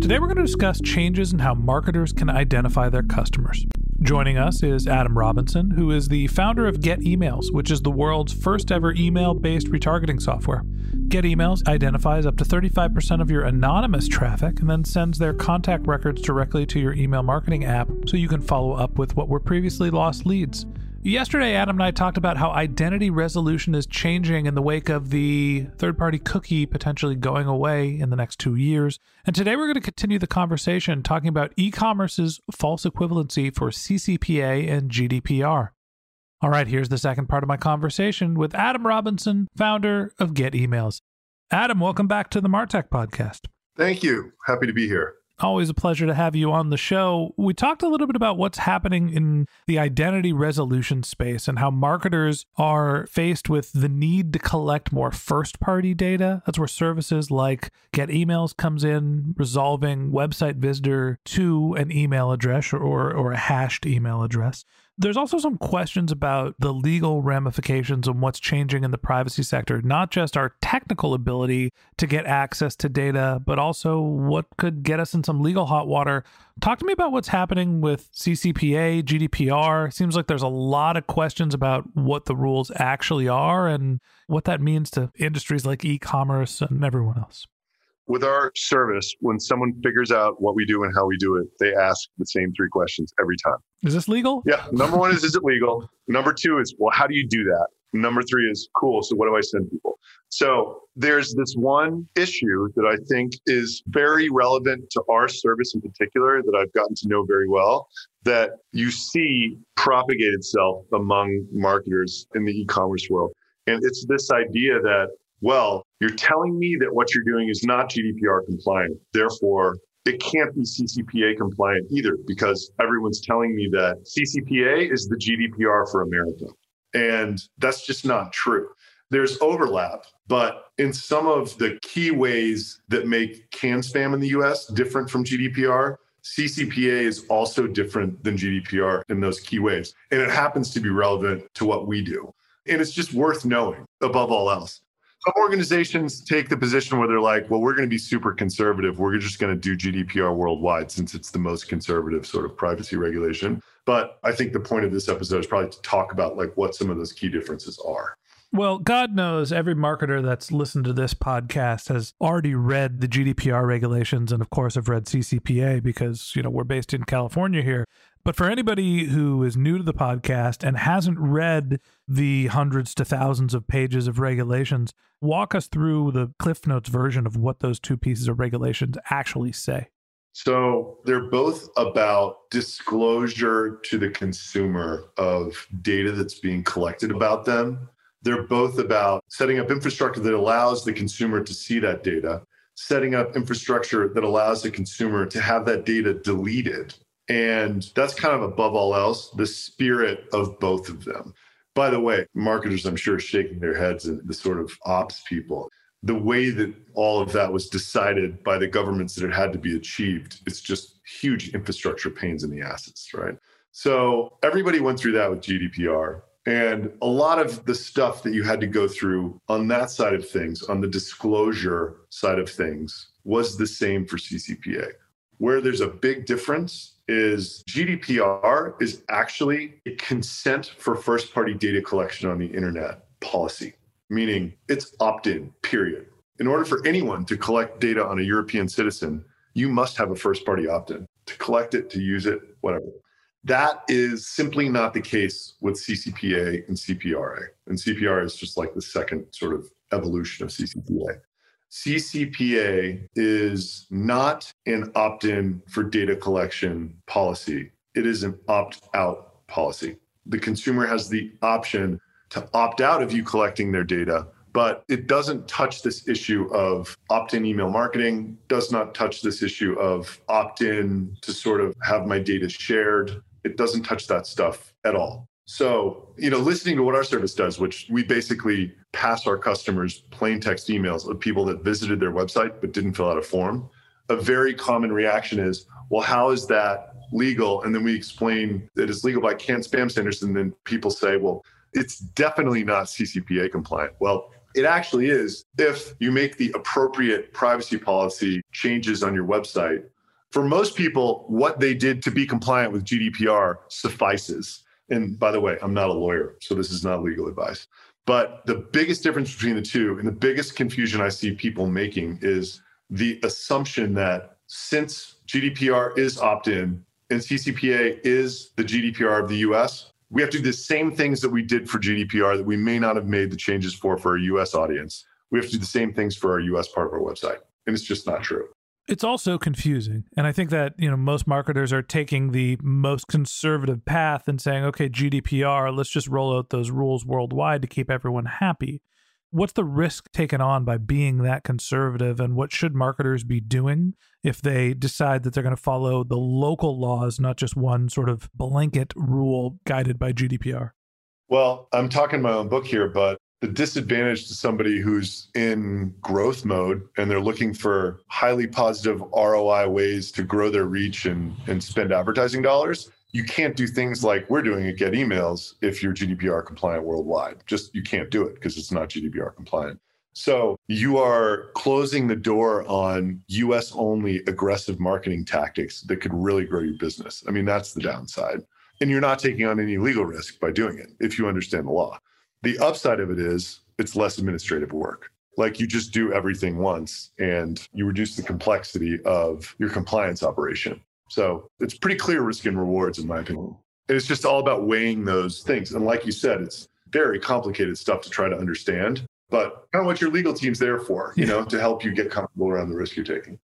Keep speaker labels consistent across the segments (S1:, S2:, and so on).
S1: Today we're going to discuss changes in how marketers can identify their customers. Joining us is Adam Robinson, who is the founder of Get Emails, which is the world's first ever email based retargeting software. Get Emails identifies up to 35% of your anonymous traffic and then sends their contact records directly to your email marketing app so you can follow up with what were previously lost leads. Yesterday, Adam and I talked about how identity resolution is changing in the wake of the third party cookie potentially going away in the next two years. And today we're going to continue the conversation talking about e commerce's false equivalency for CCPA and GDPR. All right, here's the second part of my conversation with Adam Robinson, founder of Get Emails. Adam, welcome back to the Martech podcast.
S2: Thank you. Happy to be here.
S1: Always a pleasure to have you on the show. We talked a little bit about what's happening in the identity resolution space and how marketers are faced with the need to collect more first party data. That's where services like Get Emails comes in, resolving website visitor to an email address or, or a hashed email address. There's also some questions about the legal ramifications and what's changing in the privacy sector, not just our technical ability to get access to data, but also what could get us in some legal hot water. Talk to me about what's happening with CCPA, GDPR. Seems like there's a lot of questions about what the rules actually are and what that means to industries like e commerce and everyone else
S2: with our service, when someone figures out what we do and how we do it, they ask the same three questions every time.
S1: Is this legal?
S2: Yeah. Number one is, is it legal? Number two is, well, how do you do that? Number three is, cool. So what do I send people? So there's this one issue that I think is very relevant to our service in particular that I've gotten to know very well that you see propagate itself among marketers in the e-commerce world. And it's this idea that well, you're telling me that what you're doing is not GDPR compliant. Therefore, it can't be CCPA compliant either because everyone's telling me that CCPA is the GDPR for America. And that's just not true. There's overlap, but in some of the key ways that make CAN spam in the US different from GDPR, CCPA is also different than GDPR in those key ways. And it happens to be relevant to what we do. And it's just worth knowing above all else some organizations take the position where they're like, well, we're going to be super conservative. We're just going to do GDPR worldwide since it's the most conservative sort of privacy regulation. But I think the point of this episode is probably to talk about like what some of those key differences are.
S1: Well, God knows every marketer that's listened to this podcast has already read the GDPR regulations and, of course, have read CCPA because, you know, we're based in California here. But for anybody who is new to the podcast and hasn't read the hundreds to thousands of pages of regulations, walk us through the Cliff Notes version of what those two pieces of regulations actually say.
S2: So they're both about disclosure to the consumer of data that's being collected about them. They're both about setting up infrastructure that allows the consumer to see that data, setting up infrastructure that allows the consumer to have that data deleted and that's kind of above all else, the spirit of both of them. By the way, marketers, I'm sure, shaking their heads and the sort of ops people. The way that all of that was decided by the governments that it had to be achieved, it's just huge infrastructure pains in the asses, right? So everybody went through that with GDPR. And a lot of the stuff that you had to go through on that side of things, on the disclosure side of things, was the same for CCPA. Where there's a big difference is GDPR is actually a consent for first party data collection on the internet policy, meaning it's opt in, period. In order for anyone to collect data on a European citizen, you must have a first party opt in to collect it, to use it, whatever. That is simply not the case with CCPA and CPRA. And CPRA is just like the second sort of evolution of CCPA. CCPA is not an opt in for data collection policy, it is an opt out policy. The consumer has the option to opt out of you collecting their data, but it doesn't touch this issue of opt in email marketing, does not touch this issue of opt in to sort of have my data shared. It doesn't touch that stuff at all. So, you know, listening to what our service does, which we basically pass our customers plain text emails of people that visited their website but didn't fill out a form, a very common reaction is, well, how is that legal? And then we explain that it's legal by CAN-SPAM standards. And then people say, well, it's definitely not CCPA compliant. Well, it actually is if you make the appropriate privacy policy changes on your website. For most people, what they did to be compliant with GDPR suffices. And by the way, I'm not a lawyer, so this is not legal advice. But the biggest difference between the two and the biggest confusion I see people making is the assumption that since GDPR is opt in and CCPA is the GDPR of the US, we have to do the same things that we did for GDPR that we may not have made the changes for for our US audience. We have to do the same things for our US part of our website. And it's just not true.
S1: It's also confusing. And I think that, you know, most marketers are taking the most conservative path and saying, okay, GDPR, let's just roll out those rules worldwide to keep everyone happy. What's the risk taken on by being that conservative? And what should marketers be doing if they decide that they're going to follow the local laws, not just one sort of blanket rule guided by GDPR?
S2: Well, I'm talking my own book here, but the disadvantage to somebody who's in growth mode and they're looking for highly positive ROI ways to grow their reach and, and spend advertising dollars, you can't do things like we're doing at Get Emails if you're GDPR compliant worldwide. Just you can't do it because it's not GDPR compliant. So you are closing the door on US only aggressive marketing tactics that could really grow your business. I mean, that's the downside. And you're not taking on any legal risk by doing it if you understand the law. The upside of it is it's less administrative work. Like you just do everything once and you reduce the complexity of your compliance operation. So it's pretty clear risk and rewards, in my opinion. And it's just all about weighing those things. And like you said, it's very complicated stuff to try to understand, but kind of what your legal team's there for, you know, to help you get comfortable around the risk you're taking.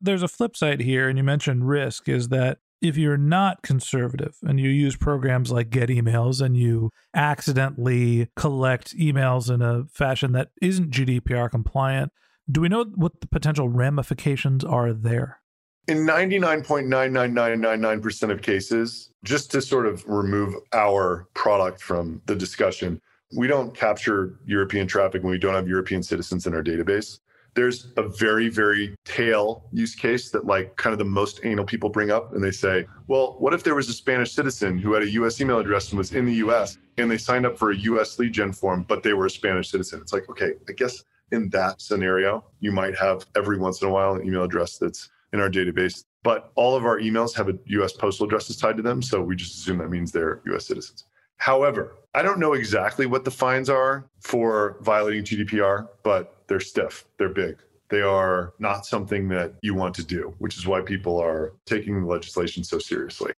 S1: There's a flip side here, and you mentioned risk, is that if you're not conservative and you use programs like Get Emails and you accidentally collect emails in a fashion that isn't GDPR compliant, do we know what the potential ramifications are there?
S2: In 99.99999% of cases, just to sort of remove our product from the discussion, we don't capture European traffic when we don't have European citizens in our database there's a very very tail use case that like kind of the most anal people bring up and they say well what if there was a spanish citizen who had a us email address and was in the us and they signed up for a us lead gen form but they were a spanish citizen? It's like okay i guess in that scenario you might have every once in a while an email address that's in our database but all of our emails have a us postal addresses tied to them so we just assume that means they're us citizens. However i don't know exactly what the fines are for violating gdpr but they're stiff, they're big. They are not something that you want to do, which is why people are taking the legislation so seriously.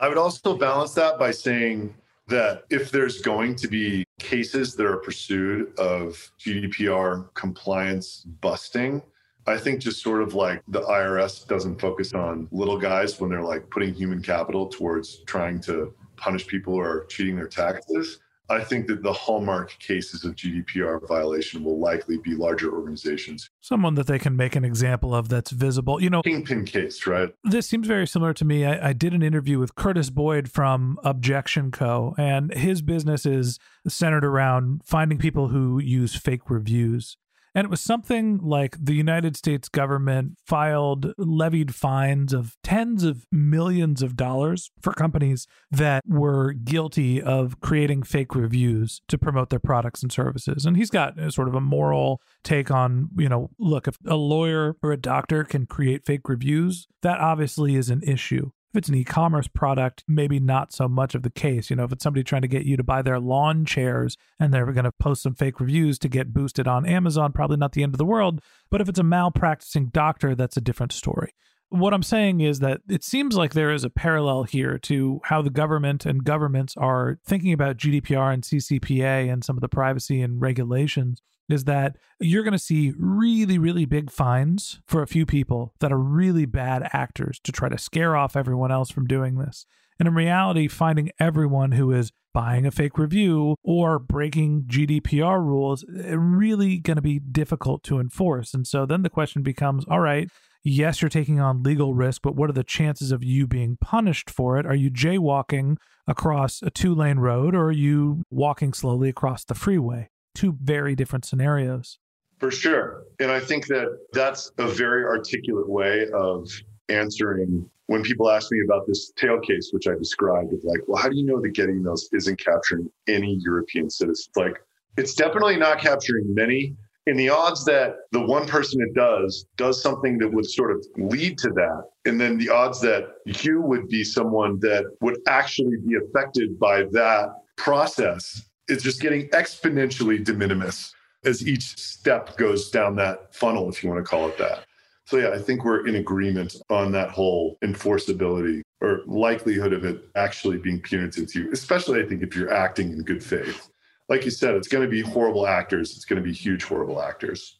S2: I would also balance that by saying that if there's going to be cases that are pursued of GDPR compliance busting, I think just sort of like the IRS doesn't focus on little guys when they're like putting human capital towards trying to punish people who are cheating their taxes. I think that the hallmark cases of GDPR violation will likely be larger organizations.
S1: Someone that they can make an example of that's visible. You know,
S2: kingpin case, right?
S1: This seems very similar to me. I, I did an interview with Curtis Boyd from Objection Co., and his business is centered around finding people who use fake reviews. And it was something like the United States government filed levied fines of tens of millions of dollars for companies that were guilty of creating fake reviews to promote their products and services. And he's got a sort of a moral take on, you know, look, if a lawyer or a doctor can create fake reviews, that obviously is an issue. If it's an e commerce product, maybe not so much of the case. You know, if it's somebody trying to get you to buy their lawn chairs and they're going to post some fake reviews to get boosted on Amazon, probably not the end of the world. But if it's a malpracticing doctor, that's a different story. What I'm saying is that it seems like there is a parallel here to how the government and governments are thinking about GDPR and CCPA and some of the privacy and regulations is that you're going to see really, really big fines for a few people that are really bad actors to try to scare off everyone else from doing this. And in reality, finding everyone who is buying a fake review or breaking GDPR rules eh, really going to be difficult to enforce. And so then the question becomes all right, yes, you're taking on legal risk, but what are the chances of you being punished for it? Are you jaywalking across a two lane road or are you walking slowly across the freeway? two very different scenarios.
S2: For sure. And I think that that's a very articulate way of answering when people ask me about this tail case, which I described of like, well, how do you know that Get Emails isn't capturing any European citizens? Like, it's definitely not capturing many. And the odds that the one person it does does something that would sort of lead to that, and then the odds that you would be someone that would actually be affected by that process is just getting exponentially de minimis as each step goes down that funnel, if you want to call it that. So, yeah, I think we're in agreement on that whole enforceability or likelihood of it actually being punitive to you, especially I think if you're acting in good faith. Like you said, it's going to be horrible actors, it's going to be huge, horrible actors.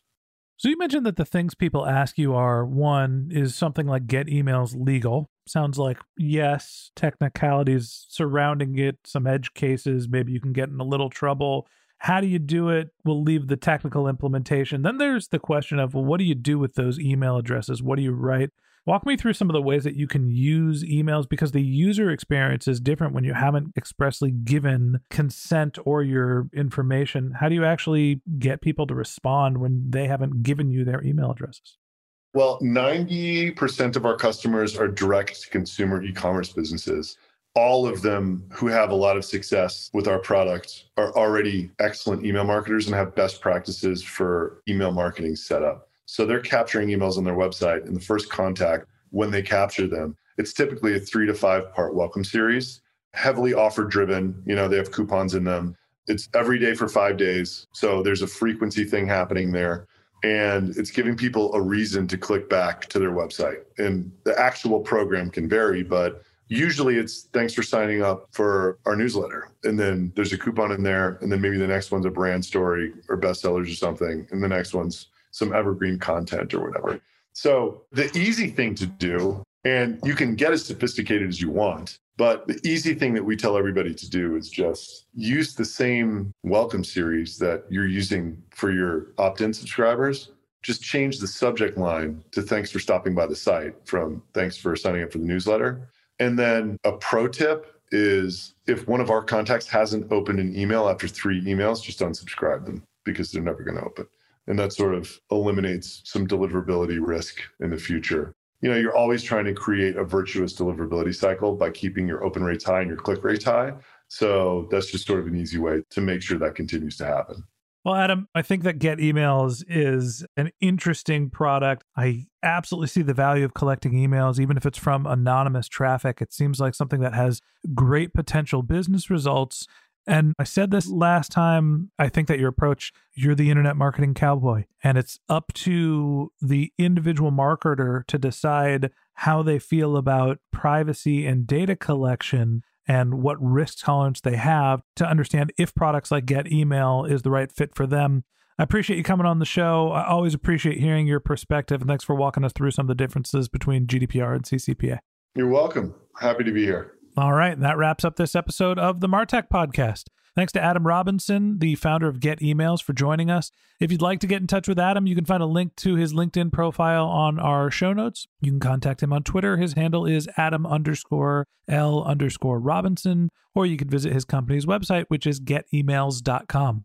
S1: So, you mentioned that the things people ask you are one, is something like get emails legal? sounds like yes, technicalities surrounding it, some edge cases, maybe you can get in a little trouble. How do you do it? We'll leave the technical implementation. Then there's the question of well, what do you do with those email addresses? What do you write? Walk me through some of the ways that you can use emails because the user experience is different when you haven't expressly given consent or your information. How do you actually get people to respond when they haven't given you their email addresses?
S2: Well, 90% of our customers are direct to consumer e commerce businesses. All of them who have a lot of success with our product are already excellent email marketers and have best practices for email marketing set up. So they're capturing emails on their website in the first contact when they capture them. It's typically a three to five part welcome series, heavily offer driven. You know, they have coupons in them. It's every day for five days. So there's a frequency thing happening there and it's giving people a reason to click back to their website. And the actual program can vary, but usually it's thanks for signing up for our newsletter. And then there's a coupon in there. And then maybe the next one's a brand story or bestsellers or something. And the next one's some evergreen content or whatever. So the easy thing to do, and you can get as sophisticated as you want, but the easy thing that we tell everybody to do is just use the same welcome series that you're using for your opt in subscribers. Just change the subject line to thanks for stopping by the site from thanks for signing up for the newsletter. And then a pro tip is if one of our contacts hasn't opened an email after three emails, just unsubscribe them because they're never going to open. And that sort of eliminates some deliverability risk in the future you know you're always trying to create a virtuous deliverability cycle by keeping your open rates high and your click rates high so that's just sort of an easy way to make sure that continues to happen
S1: well, Adam, I think that Get Emails is an interesting product. I absolutely see the value of collecting emails, even if it's from anonymous traffic. It seems like something that has great potential business results and I said this last time. I think that your approach, you're the internet marketing cowboy, and it's up to the individual marketer to decide how they feel about privacy and data collection and what risk tolerance they have to understand if products like Get Email is the right fit for them. I appreciate you coming on the show. I always appreciate hearing your perspective, and thanks for walking us through some of the differences between GDPR and CCPA.
S2: You're welcome. Happy to be here.
S1: All right, that wraps up this episode of the Martech Podcast. Thanks to Adam Robinson, the founder of Get Emails, for joining us. If you'd like to get in touch with Adam, you can find a link to his LinkedIn profile on our show notes. You can contact him on Twitter. His handle is Adam underscore L underscore Robinson, or you can visit his company's website, which is getemails.com.